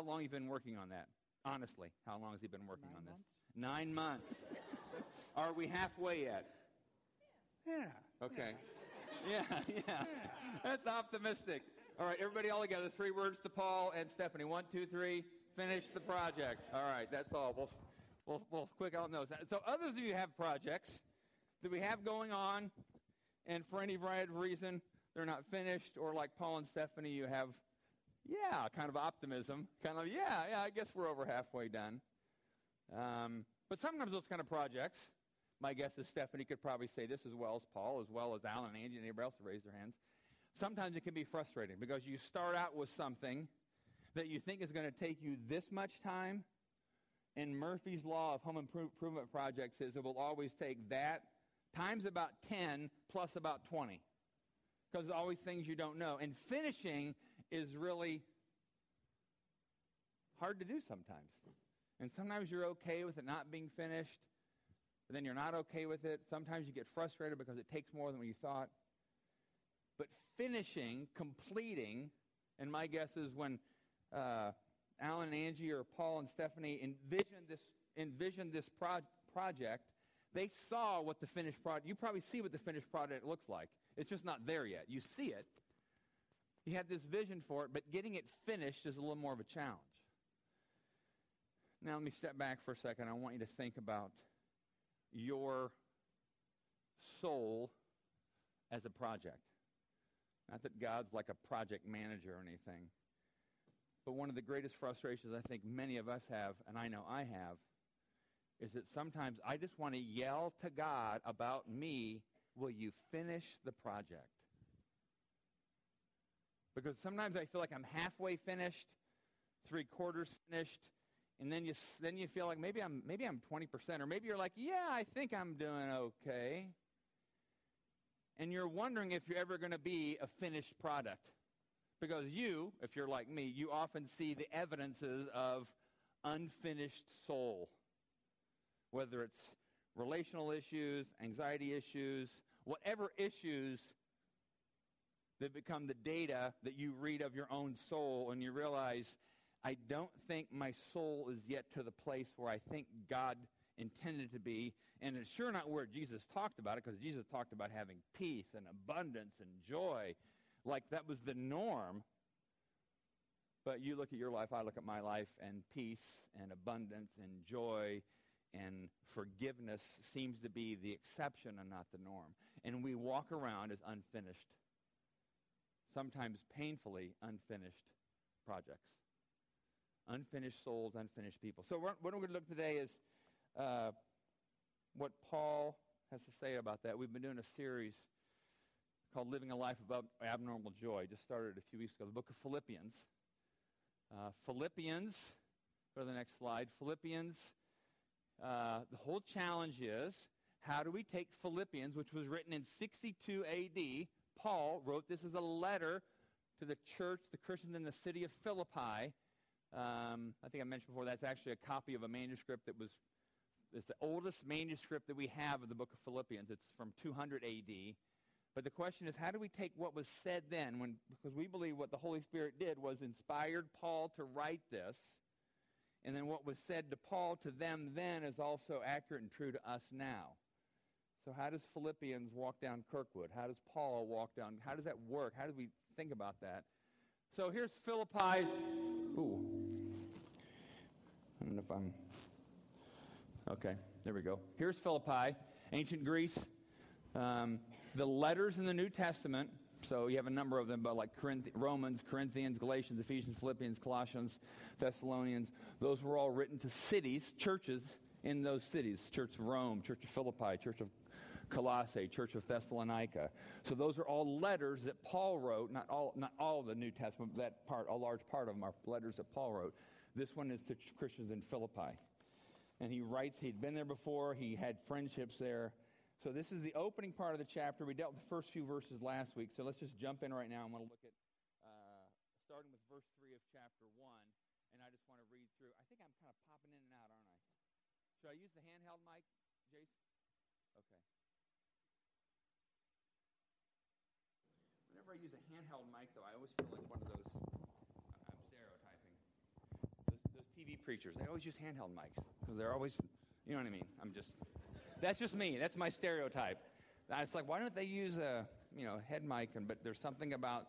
how long you've been working on that. Honestly, how long has he been working Nine on this? months. Nine months. Are we halfway yet? Yeah. Okay. Yeah, yeah. That's optimistic. All right, everybody all together. Three words to Paul and Stephanie. One, two, three. Finish the project. All right, that's all. We'll, we'll, we'll quick on those. So others of you have projects that we have going on, and for any variety of reason, they're not finished, or like Paul and Stephanie, you have, yeah, kind of optimism. Kind of, yeah, yeah, I guess we're over halfway done. Um, but sometimes those kind of projects, my guess is Stephanie could probably say this as well as Paul, as well as Alan and Angie and anybody else who raised their hands. Sometimes it can be frustrating because you start out with something that you think is going to take you this much time, and Murphy's Law of Home Improvement Projects says it will always take that times about 10 plus about 20 because there's always things you don't know. And finishing is really hard to do sometimes. And sometimes you're okay with it not being finished, but then you're not okay with it. Sometimes you get frustrated because it takes more than you thought. But finishing, completing, and my guess is when uh, Alan and Angie or Paul and Stephanie envisioned this, envisioned this pro- project, they saw what the finished product, you probably see what the finished product looks like. It's just not there yet. You see it. You had this vision for it, but getting it finished is a little more of a challenge. Now, let me step back for a second. I want you to think about your soul as a project. Not that God's like a project manager or anything. But one of the greatest frustrations I think many of us have, and I know I have, is that sometimes I just want to yell to God about me, will you finish the project? Because sometimes I feel like I'm halfway finished, three quarters finished, and then you then you feel like maybe I'm maybe I'm 20% or maybe you're like, "Yeah, I think I'm doing okay." And you're wondering if you're ever going to be a finished product. Because you, if you're like me, you often see the evidences of unfinished soul. Whether it's relational issues, anxiety issues, whatever issues that become the data that you read of your own soul and you realize I don't think my soul is yet to the place where I think God intended to be. And it's sure not where Jesus talked about it because Jesus talked about having peace and abundance and joy. Like that was the norm. But you look at your life, I look at my life, and peace and abundance and joy and forgiveness seems to be the exception and not the norm. And we walk around as unfinished, sometimes painfully unfinished projects unfinished souls, unfinished people. So what we're going to look today is uh, what Paul has to say about that. We've been doing a series called Living a Life of Abnormal Joy. Just started a few weeks ago. The book of Philippians. Uh, Philippians, go to the next slide. Philippians, uh, the whole challenge is how do we take Philippians, which was written in 62 AD? Paul wrote this as a letter to the church, the Christians in the city of Philippi. Um, I think I mentioned before that's actually a copy of a manuscript that was it's the oldest manuscript that we have of the book of Philippians. It's from 200 AD. But the question is, how do we take what was said then? When, because we believe what the Holy Spirit did was inspired Paul to write this. And then what was said to Paul to them then is also accurate and true to us now. So how does Philippians walk down Kirkwood? How does Paul walk down? How does that work? How do we think about that? So here's Philippi's. Ooh. I don't know if I'm. Okay, there we go. Here's Philippi, ancient Greece. Um, the letters in the New Testament, so you have a number of them, but like Corinth- Romans, Corinthians, Galatians, Ephesians, Philippians, Colossians, Thessalonians, those were all written to cities, churches in those cities Church of Rome, Church of Philippi, Church of Colossae, Church of Thessalonica. So those are all letters that Paul wrote, not all, not all of the New Testament, but that part, a large part of them are letters that Paul wrote. This one is to Christians in Philippi. And he writes, he'd been there before, he had friendships there. So this is the opening part of the chapter. We dealt with the first few verses last week, so let's just jump in right now. I'm going to look at, uh, starting with verse 3 of chapter 1, and I just want to read through. I think I'm kind of popping in and out, aren't I? Should I use the handheld mic, Jace? Okay. Whenever I use a handheld mic, though, I always feel like one of those, I'm stereotyping. those TV preachers. They always use handheld mics because they're always, you know what I mean? I'm just, that's just me. That's my stereotype. It's like, why don't they use a, you know, head mic? And, but there's something about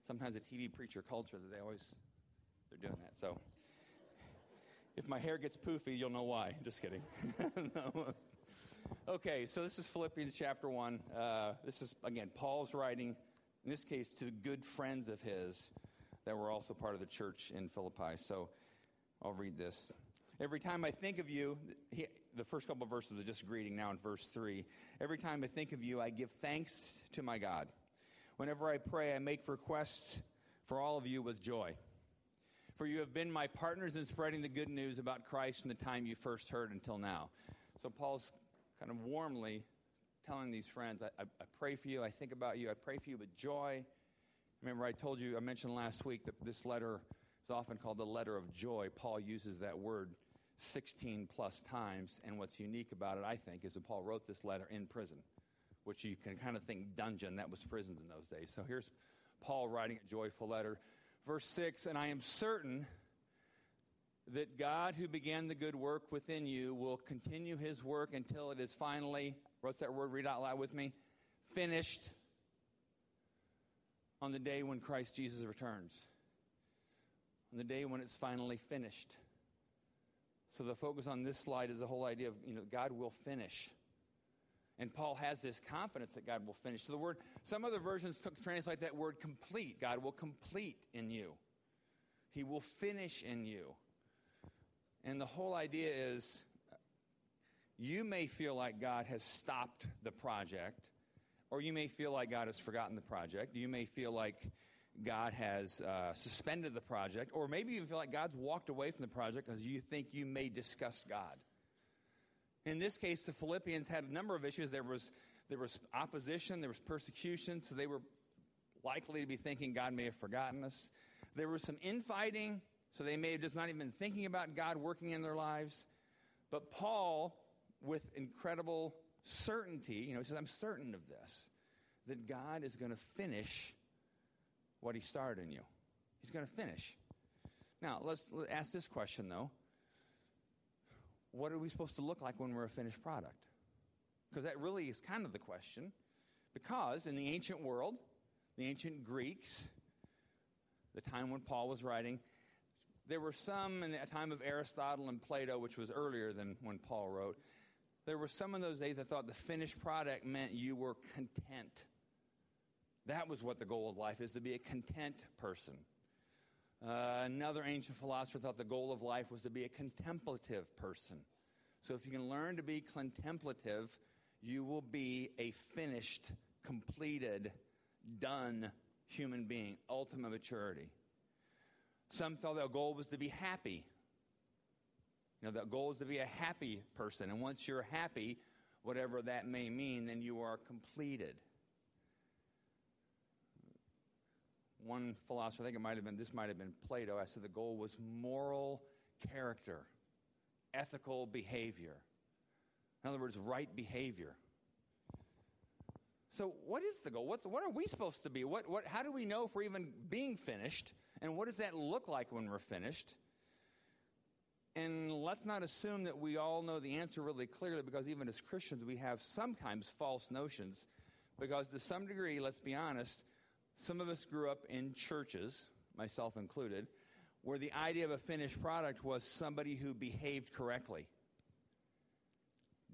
sometimes a TV preacher culture that they always, they're doing that. So if my hair gets poofy, you'll know why. Just kidding. Okay, so this is Philippians chapter 1. Uh, this is, again, Paul's writing, in this case, to good friends of his that were also part of the church in Philippi. So I'll read this. Every time I think of you, he, the first couple of verses are just greeting now in verse 3. Every time I think of you, I give thanks to my God. Whenever I pray, I make requests for all of you with joy. For you have been my partners in spreading the good news about Christ from the time you first heard until now. So Paul's kind of warmly telling these friends, I, I, I pray for you, I think about you, I pray for you with joy. Remember, I told you, I mentioned last week that this letter is often called the letter of joy. Paul uses that word 16 plus times, and what's unique about it, I think, is that Paul wrote this letter in prison, which you can kind of think dungeon. That was prison in those days. So here's Paul writing a joyful letter. Verse 6 And I am certain that God, who began the good work within you, will continue his work until it is finally, what's that word? Read out loud with me. Finished on the day when Christ Jesus returns, on the day when it's finally finished. So the focus on this slide is the whole idea of, you know, God will finish. And Paul has this confidence that God will finish. So the word, some other versions took, translate that word complete. God will complete in you. He will finish in you. And the whole idea is you may feel like God has stopped the project, or you may feel like God has forgotten the project. You may feel like God has uh, suspended the project, or maybe you feel like God's walked away from the project because you think you may disgust God. In this case, the Philippians had a number of issues. There was, there was opposition, there was persecution, so they were likely to be thinking God may have forgotten us. There was some infighting, so they may have just not even been thinking about God working in their lives. But Paul, with incredible certainty, you know, he says, I'm certain of this, that God is going to finish what he started in you. He's going to finish. Now, let's, let's ask this question, though. What are we supposed to look like when we're a finished product? Because that really is kind of the question. Because in the ancient world, the ancient Greeks, the time when Paul was writing, there were some in the time of Aristotle and Plato, which was earlier than when Paul wrote, there were some of those days that thought the finished product meant you were content. That was what the goal of life is to be a content person. Uh, another ancient philosopher thought the goal of life was to be a contemplative person. So if you can learn to be contemplative, you will be a finished, completed, done human being, ultimate maturity. Some thought their goal was to be happy. You know, the goal is to be a happy person. And once you're happy, whatever that may mean, then you are completed. One philosopher, I think it might have been, this might have been Plato, I said the goal was moral character, ethical behavior. In other words, right behavior. So, what is the goal? What's, what are we supposed to be? What, what, how do we know if we're even being finished? And what does that look like when we're finished? And let's not assume that we all know the answer really clearly because even as Christians, we have sometimes false notions. Because to some degree, let's be honest, some of us grew up in churches, myself included, where the idea of a finished product was somebody who behaved correctly,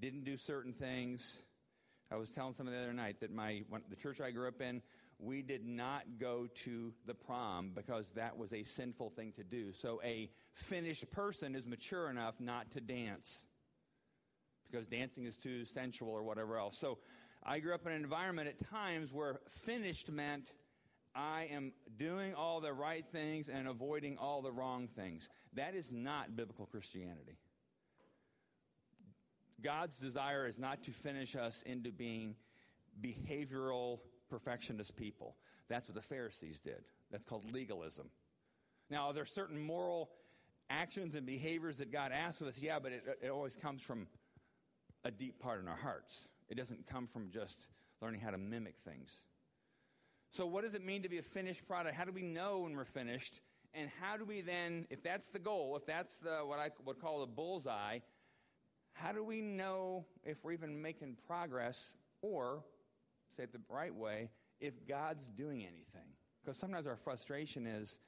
didn't do certain things. I was telling someone the other night that my the church I grew up in, we did not go to the prom because that was a sinful thing to do. So a finished person is mature enough not to dance because dancing is too sensual or whatever else. So I grew up in an environment at times where finished meant I am doing all the right things and avoiding all the wrong things. That is not biblical Christianity. God's desire is not to finish us into being behavioral perfectionist people. That's what the Pharisees did. That's called legalism. Now, are there certain moral actions and behaviors that God asks of us? Yeah, but it, it always comes from a deep part in our hearts. It doesn't come from just learning how to mimic things. So, what does it mean to be a finished product? How do we know when we're finished? And how do we then, if that's the goal, if that's the what I would call the bullseye, how do we know if we're even making progress or, say it the right way, if God's doing anything? Because sometimes our frustration is,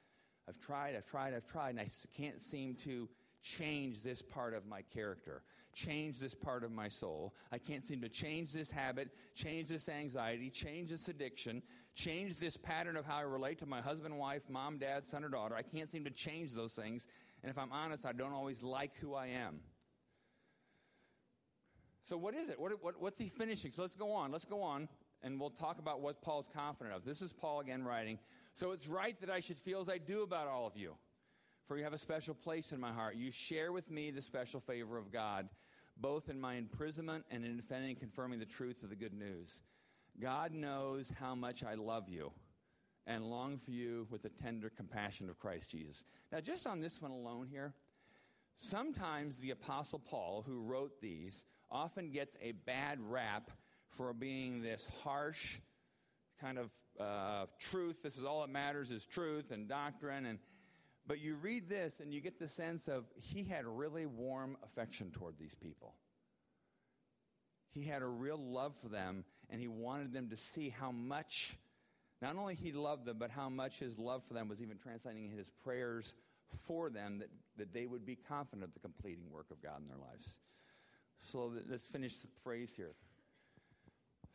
I've tried, I've tried, I've tried, and I can't seem to change this part of my character, change this part of my soul. I can't seem to change this habit, change this anxiety, change this addiction, change this pattern of how I relate to my husband, wife, mom, dad, son, or daughter. I can't seem to change those things. And if I'm honest, I don't always like who I am. So, what is it? What, what, what's he finishing? So, let's go on. Let's go on, and we'll talk about what Paul's confident of. This is Paul again writing. So, it's right that I should feel as I do about all of you for you have a special place in my heart. You share with me the special favor of God, both in my imprisonment and in defending and confirming the truth of the good news. God knows how much I love you and long for you with the tender compassion of Christ Jesus. Now, just on this one alone here, sometimes the Apostle Paul, who wrote these, often gets a bad rap for being this harsh kind of uh, truth. This is all that matters is truth and doctrine. And but you read this and you get the sense of he had really warm affection toward these people. He had a real love for them, and he wanted them to see how much, not only he loved them, but how much his love for them was even translating in his prayers for them that, that they would be confident of the completing work of God in their lives. So let's finish the phrase here.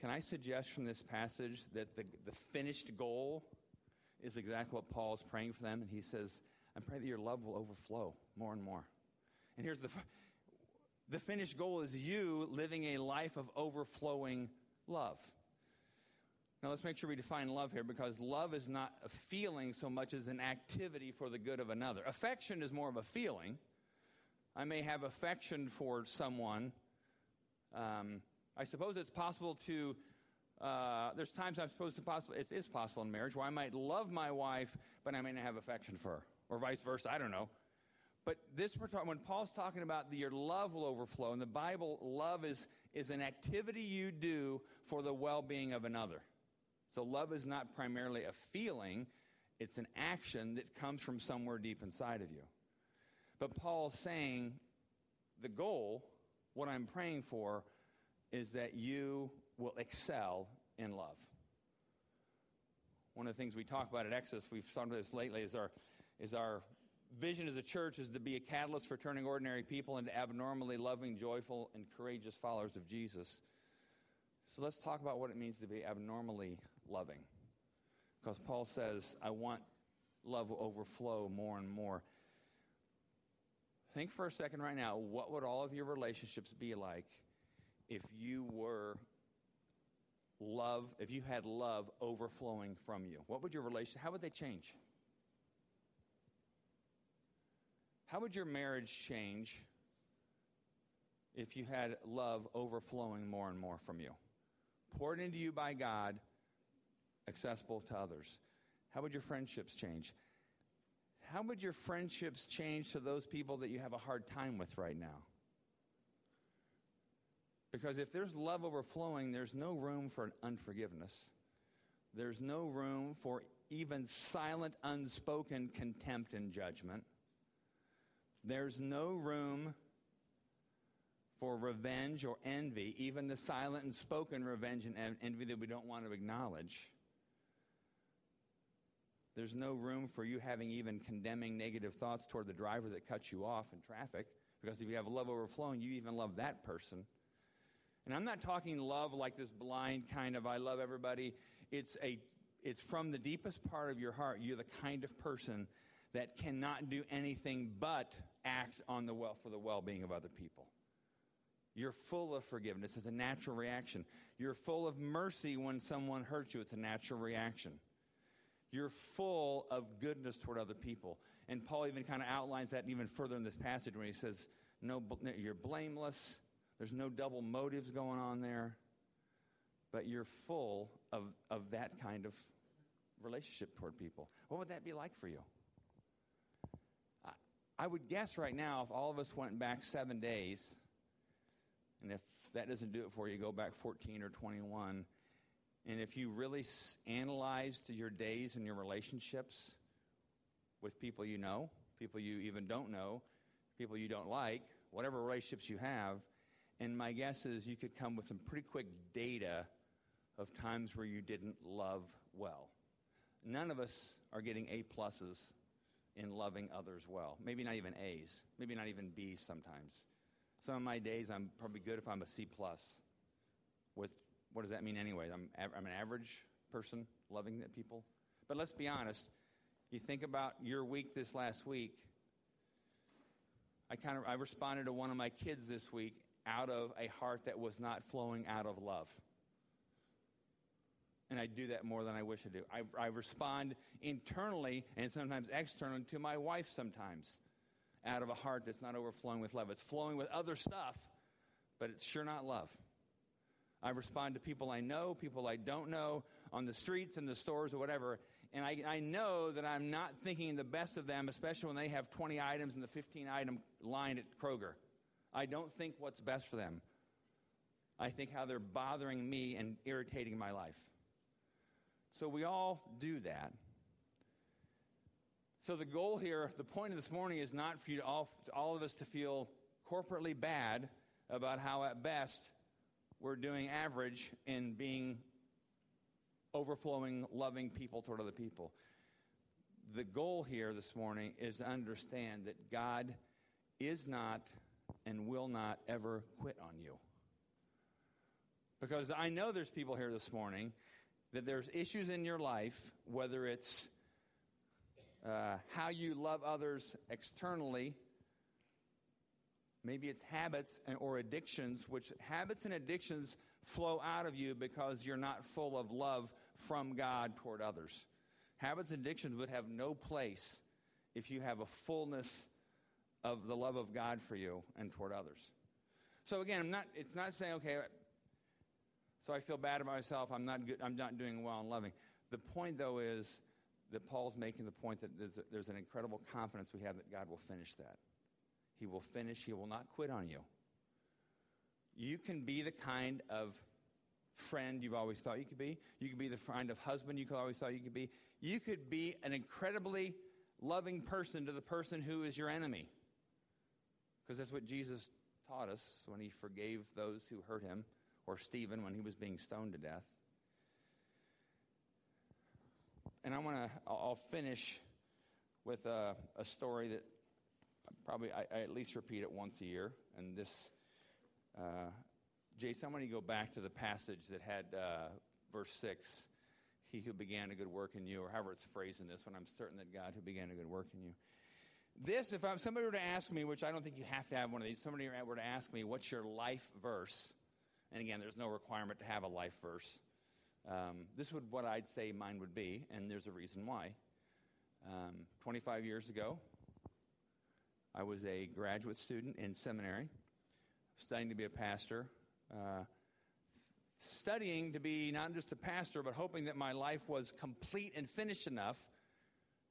Can I suggest from this passage that the, the finished goal is exactly what Paul is praying for them? And he says, I'm praying that your love will overflow more and more. And here's the, the finished goal is you living a life of overflowing love. Now let's make sure we define love here because love is not a feeling so much as an activity for the good of another. Affection is more of a feeling. I may have affection for someone. Um, I suppose it's possible to. Uh, there's times I'm supposed to possible. It is possible in marriage where I might love my wife, but I may not have affection for her, or vice versa. I don't know. But this, when Paul's talking about the, your love will overflow, in the Bible, love is, is an activity you do for the well being of another. So love is not primarily a feeling, it's an action that comes from somewhere deep inside of you. But Paul's saying the goal, what I'm praying for, is that you will excel in love. One of the things we talk about at Exodus, we've started this lately, is our, is our vision as a church is to be a catalyst for turning ordinary people into abnormally loving, joyful, and courageous followers of Jesus. So let's talk about what it means to be abnormally loving. Because Paul says, I want love will overflow more and more. Think for a second right now, what would all of your relationships be like if you were love, if you had love overflowing from you? What would your relationship, how would they change? How would your marriage change if you had love overflowing more and more from you? Poured into you by God, accessible to others. How would your friendships change? How would your friendships change to those people that you have a hard time with right now? Because if there's love overflowing, there's no room for unforgiveness. There's no room for even silent, unspoken contempt and judgment. There's no room for revenge or envy, even the silent and spoken revenge and envy that we don't want to acknowledge. There's no room for you having even condemning negative thoughts toward the driver that cuts you off in traffic, because if you have love overflowing, you even love that person. And I'm not talking love like this blind kind of I love everybody. It's a it's from the deepest part of your heart. You're the kind of person that cannot do anything but act on the well for the well-being of other people. You're full of forgiveness. It's a natural reaction. You're full of mercy when someone hurts you. It's a natural reaction. You're full of goodness toward other people. And Paul even kind of outlines that even further in this passage when he says, no, You're blameless, there's no double motives going on there, but you're full of, of that kind of relationship toward people. What would that be like for you? I, I would guess right now, if all of us went back seven days, and if that doesn't do it for you, go back 14 or 21. And if you really analyzed your days and your relationships with people you know, people you even don't know, people you don't like, whatever relationships you have, and my guess is you could come with some pretty quick data of times where you didn't love well. None of us are getting A pluses in loving others well. Maybe not even A's. Maybe not even B's sometimes. Some of my days, I'm probably good if I'm a C plus. With what does that mean anyway? I'm, I'm an average person loving people. But let's be honest. You think about your week this last week. I kind of I responded to one of my kids this week out of a heart that was not flowing out of love. And I do that more than I wish I do. I, I respond internally and sometimes externally to my wife sometimes out of a heart that's not overflowing with love. It's flowing with other stuff, but it's sure not love. I respond to people I know, people I don't know, on the streets and the stores or whatever, and I, I know that I'm not thinking the best of them, especially when they have 20 items in the 15 item line at Kroger. I don't think what's best for them. I think how they're bothering me and irritating my life. So we all do that. So the goal here, the point of this morning is not for you to all, to all of us to feel corporately bad about how at best we're doing average in being overflowing, loving people toward other people. The goal here this morning is to understand that God is not and will not ever quit on you. Because I know there's people here this morning that there's issues in your life, whether it's uh, how you love others externally, maybe it's habits and, or addictions, which habits and addictions flow out of you because you're not full of love from God toward others. Habits and addictions would have no place if you have a fullness of the love of God for you and toward others. So again, I'm not, it's not saying, okay, so I feel bad about myself. I'm not, good, I'm not doing well in loving. The point, though, is that Paul's making the point that there's, a, there's an incredible confidence we have that God will finish that. He will finish, He will not quit on you. You can be the kind of friend you've always thought you could be. You could be the kind of husband you could always thought you could be. You could be an incredibly loving person to the person who is your enemy. Because that's what Jesus taught us when he forgave those who hurt him, or Stephen when he was being stoned to death. And I want to, I'll finish with a, a story that probably I, I, at least repeat it once a year. And this, uh, Jason, I want to go back to the passage that had uh, verse 6 He who began a good work in you, or however it's phrased in this one, I'm certain that God who began a good work in you. This, if I'm, somebody were to ask me, which I don't think you have to have one of these, somebody were to ask me, what's your life verse? And again, there's no requirement to have a life verse. Um, this would what I'd say mine would be, and there's a reason why. Um, 25 years ago, I was a graduate student in seminary, studying to be a pastor, uh, studying to be not just a pastor, but hoping that my life was complete and finished enough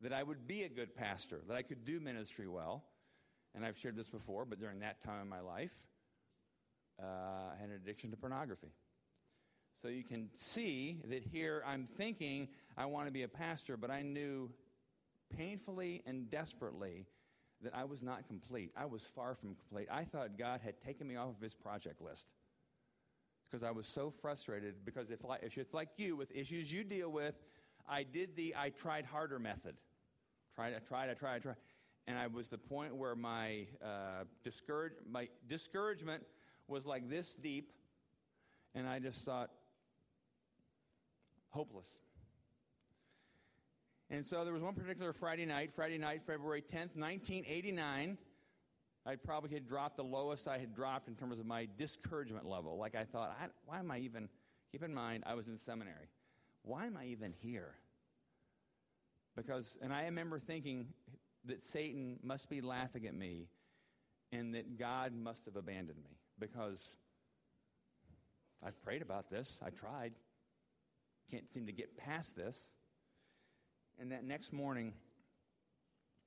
that I would be a good pastor, that I could do ministry well. And I've shared this before, but during that time in my life, uh, I had an addiction to pornography. So you can see that here I'm thinking I want to be a pastor, but I knew painfully and desperately that I was not complete. I was far from complete. I thought God had taken me off of his project list because I was so frustrated. Because if, if it's like you with issues you deal with, I did the I tried harder method. Tried, I tried, I tried, I tried. And I was the point where my, uh, discourage, my discouragement was like this deep. And I just thought, hopeless. And so there was one particular Friday night, Friday night, February 10th, 1989. I probably had dropped the lowest I had dropped in terms of my discouragement level. Like I thought, I, why am I even, keep in mind, I was in seminary. Why am I even here? Because, and I remember thinking that Satan must be laughing at me and that God must have abandoned me because I've prayed about this. I tried. Can't seem to get past this. And that next morning,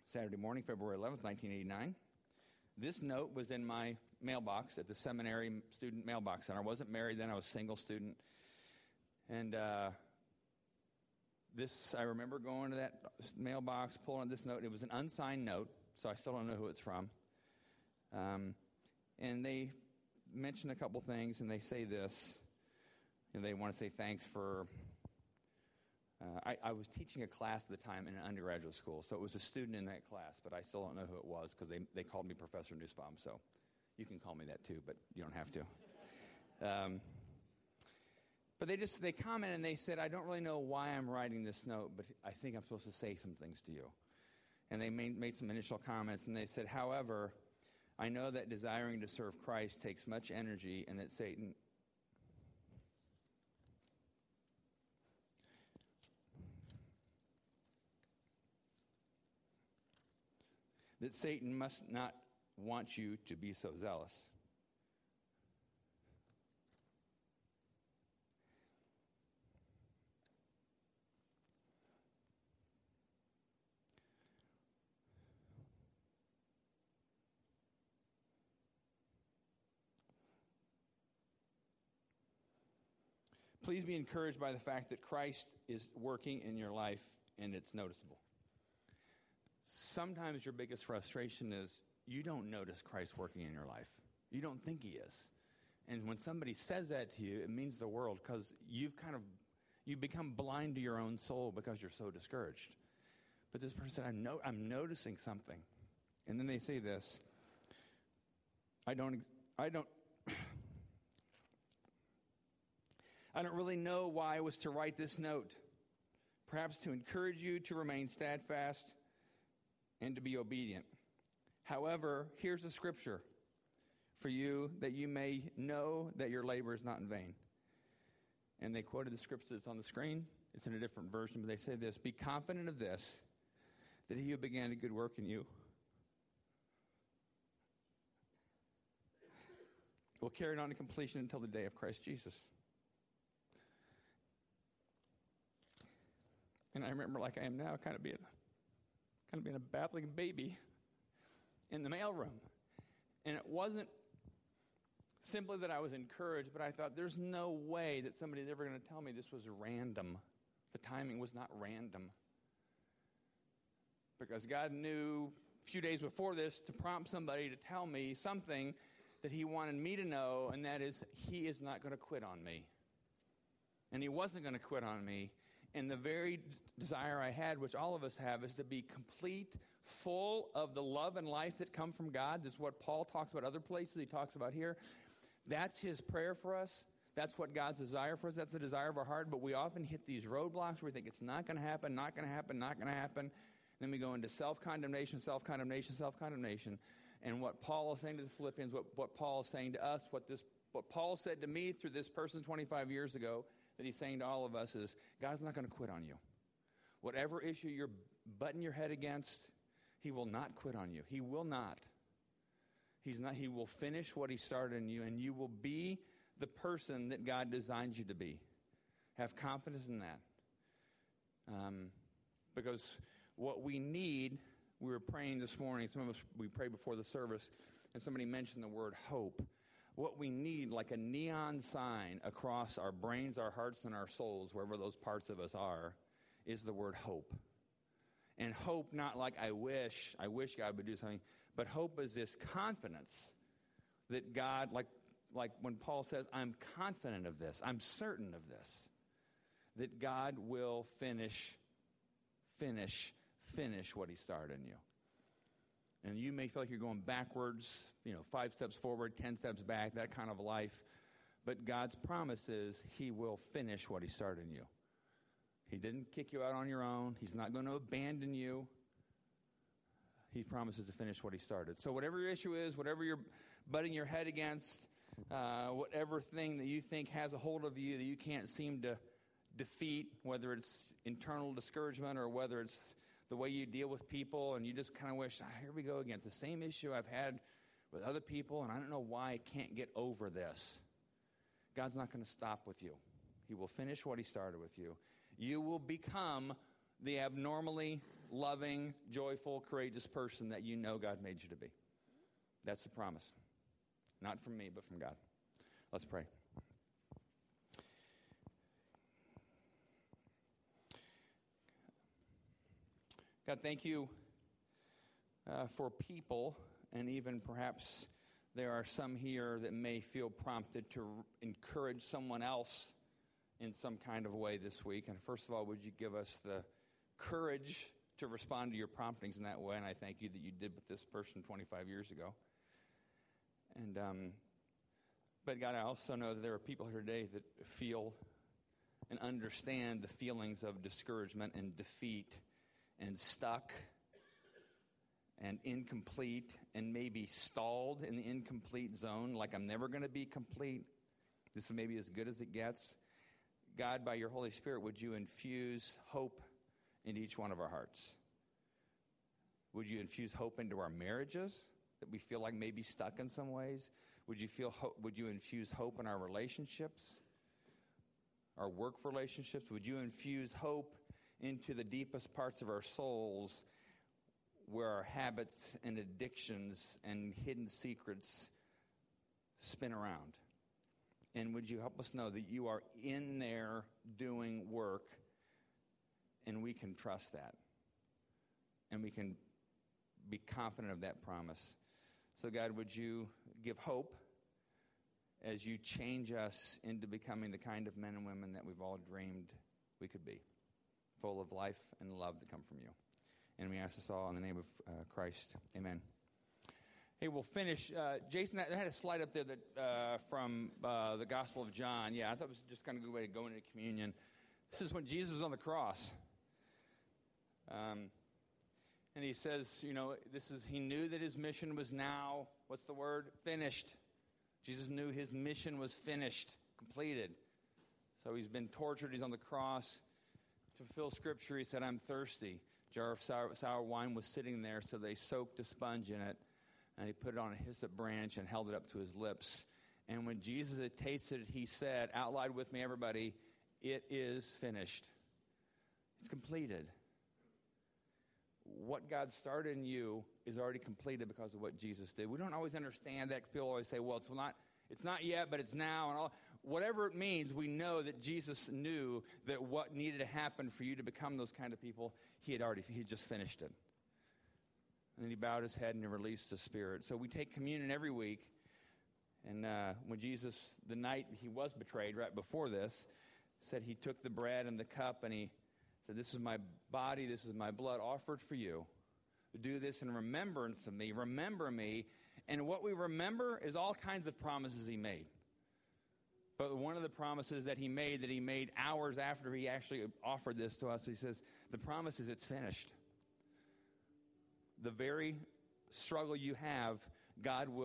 Saturday morning, February 11th, 1989, this note was in my mailbox at the seminary student mailbox. And I wasn't married then, I was a single student. And uh, this, I remember going to that mailbox, pulling this note. It was an unsigned note, so I still don't know who it's from. Um, and they mention a couple things, and they say this. And they want to say thanks for. Uh, I, I, was teaching a class at the time in an undergraduate school, so it was a student in that class, but I still don't know who it was because they, they called me Professor Nussbaum, so you can call me that too, but you don't have to. Um, but they just they comment and they said, I don't really know why I'm writing this note, but I think I'm supposed to say some things to you. And they made, made some initial comments and they said, however, I know that desiring to serve Christ takes much energy and that Satan that Satan must not want you to be so zealous. Please be encouraged by the fact that Christ is working in your life and it's noticeable. Sometimes your biggest frustration is you don't notice Christ working in your life. You don't think he is. And when somebody says that to you, it means the world because you've kind of you become blind to your own soul because you're so discouraged. But this person said, I'm, no, I'm noticing something. And then they say this I don't, I don't, I don't really know why I was to write this note. Perhaps to encourage you to remain steadfast and to be obedient. However, here's the scripture for you that you may know that your labor is not in vain. And they quoted the scripture that's on the screen. It's in a different version, but they say this Be confident of this, that he who began a good work in you will carry it on to completion until the day of Christ Jesus. And I remember, like I am now, kind of being, kind of being a babbling baby in the mailroom. And it wasn't simply that I was encouraged, but I thought there's no way that somebody's ever going to tell me this was random. The timing was not random. Because God knew a few days before this to prompt somebody to tell me something that He wanted me to know, and that is, He is not going to quit on me. And He wasn't going to quit on me. And the very desire I had, which all of us have, is to be complete, full of the love and life that come from God. This is what Paul talks about other places, he talks about here. That's his prayer for us. That's what God's desire for us. That's the desire of our heart. But we often hit these roadblocks where we think it's not going to happen, not going to happen, not going to happen. Then we go into self condemnation, self condemnation, self condemnation. And what Paul is saying to the Philippians, what, what Paul is saying to us, what, this, what Paul said to me through this person 25 years ago, that he's saying to all of us is God's not going to quit on you. Whatever issue you're butting your head against, he will not quit on you. He will not. He's not he will finish what he started in you and you will be the person that God designed you to be. Have confidence in that. Um, because what we need, we were praying this morning, some of us, we prayed before the service, and somebody mentioned the word hope what we need, like a neon sign across our brains, our hearts, and our souls, wherever those parts of us are, is the word hope. And hope, not like I wish, I wish God would do something, but hope is this confidence that God, like, like when Paul says, I'm confident of this, I'm certain of this, that God will finish, finish, finish what He started in you and you may feel like you're going backwards, you know, five steps forward, 10 steps back, that kind of life. But God's promise is He will finish what He started in you. He didn't kick you out on your own, He's not going to abandon you. He promises to finish what He started. So, whatever your issue is, whatever you're butting your head against, uh, whatever thing that you think has a hold of you that you can't seem to defeat, whether it's internal discouragement or whether it's the way you deal with people, and you just kind of wish, ah, here we go again. It's the same issue I've had with other people, and I don't know why I can't get over this. God's not going to stop with you. He will finish what He started with you. You will become the abnormally loving, joyful, courageous person that you know God made you to be. That's the promise. Not from me, but from God. Let's pray. God, thank you uh, for people, and even perhaps there are some here that may feel prompted to r- encourage someone else in some kind of way this week. And first of all, would you give us the courage to respond to your promptings in that way? And I thank you that you did with this person 25 years ago. And, um, but God, I also know that there are people here today that feel and understand the feelings of discouragement and defeat and stuck and incomplete and maybe stalled in the incomplete zone, like I'm never going to be complete. This is maybe as good as it gets. God, by your Holy Spirit, would you infuse hope into each one of our hearts? Would you infuse hope into our marriages that we feel like maybe stuck in some ways? Would you feel ho- would you infuse hope in our relationships? Our work relationships? Would you infuse hope into the deepest parts of our souls where our habits and addictions and hidden secrets spin around. And would you help us know that you are in there doing work and we can trust that? And we can be confident of that promise. So, God, would you give hope as you change us into becoming the kind of men and women that we've all dreamed we could be? Full of life and love that come from you. And we ask this all in the name of uh, Christ. Amen. Hey, we'll finish. Uh, Jason, I had a slide up there that uh, from uh, the Gospel of John. Yeah, I thought it was just kind of a good way to go into communion. This is when Jesus was on the cross. Um, and he says, you know, this is, he knew that his mission was now, what's the word? Finished. Jesus knew his mission was finished, completed. So he's been tortured, he's on the cross to fulfill scripture, he said, I'm thirsty. Jar of sour, sour, wine was sitting there, so they soaked a sponge in it, and he put it on a hyssop branch and held it up to his lips. And when Jesus had tasted it, he said, out loud with me, everybody, it is finished. It's completed. What God started in you is already completed because of what Jesus did. We don't always understand that. People always say, well, it's not, it's not yet, but it's now. And all whatever it means, we know that Jesus knew that what needed to happen for you to become those kind of people, he had already, he had just finished it. And then he bowed his head and he released the Spirit. So we take communion every week. And uh, when Jesus, the night he was betrayed, right before this, said he took the bread and the cup and he said, This is my body, this is my blood offered for you. Do this in remembrance of me. Remember me. And what we remember is all kinds of promises he made. But one of the promises that he made, that he made hours after he actually offered this to us, he says, The promise is it's finished. The very struggle you have, God will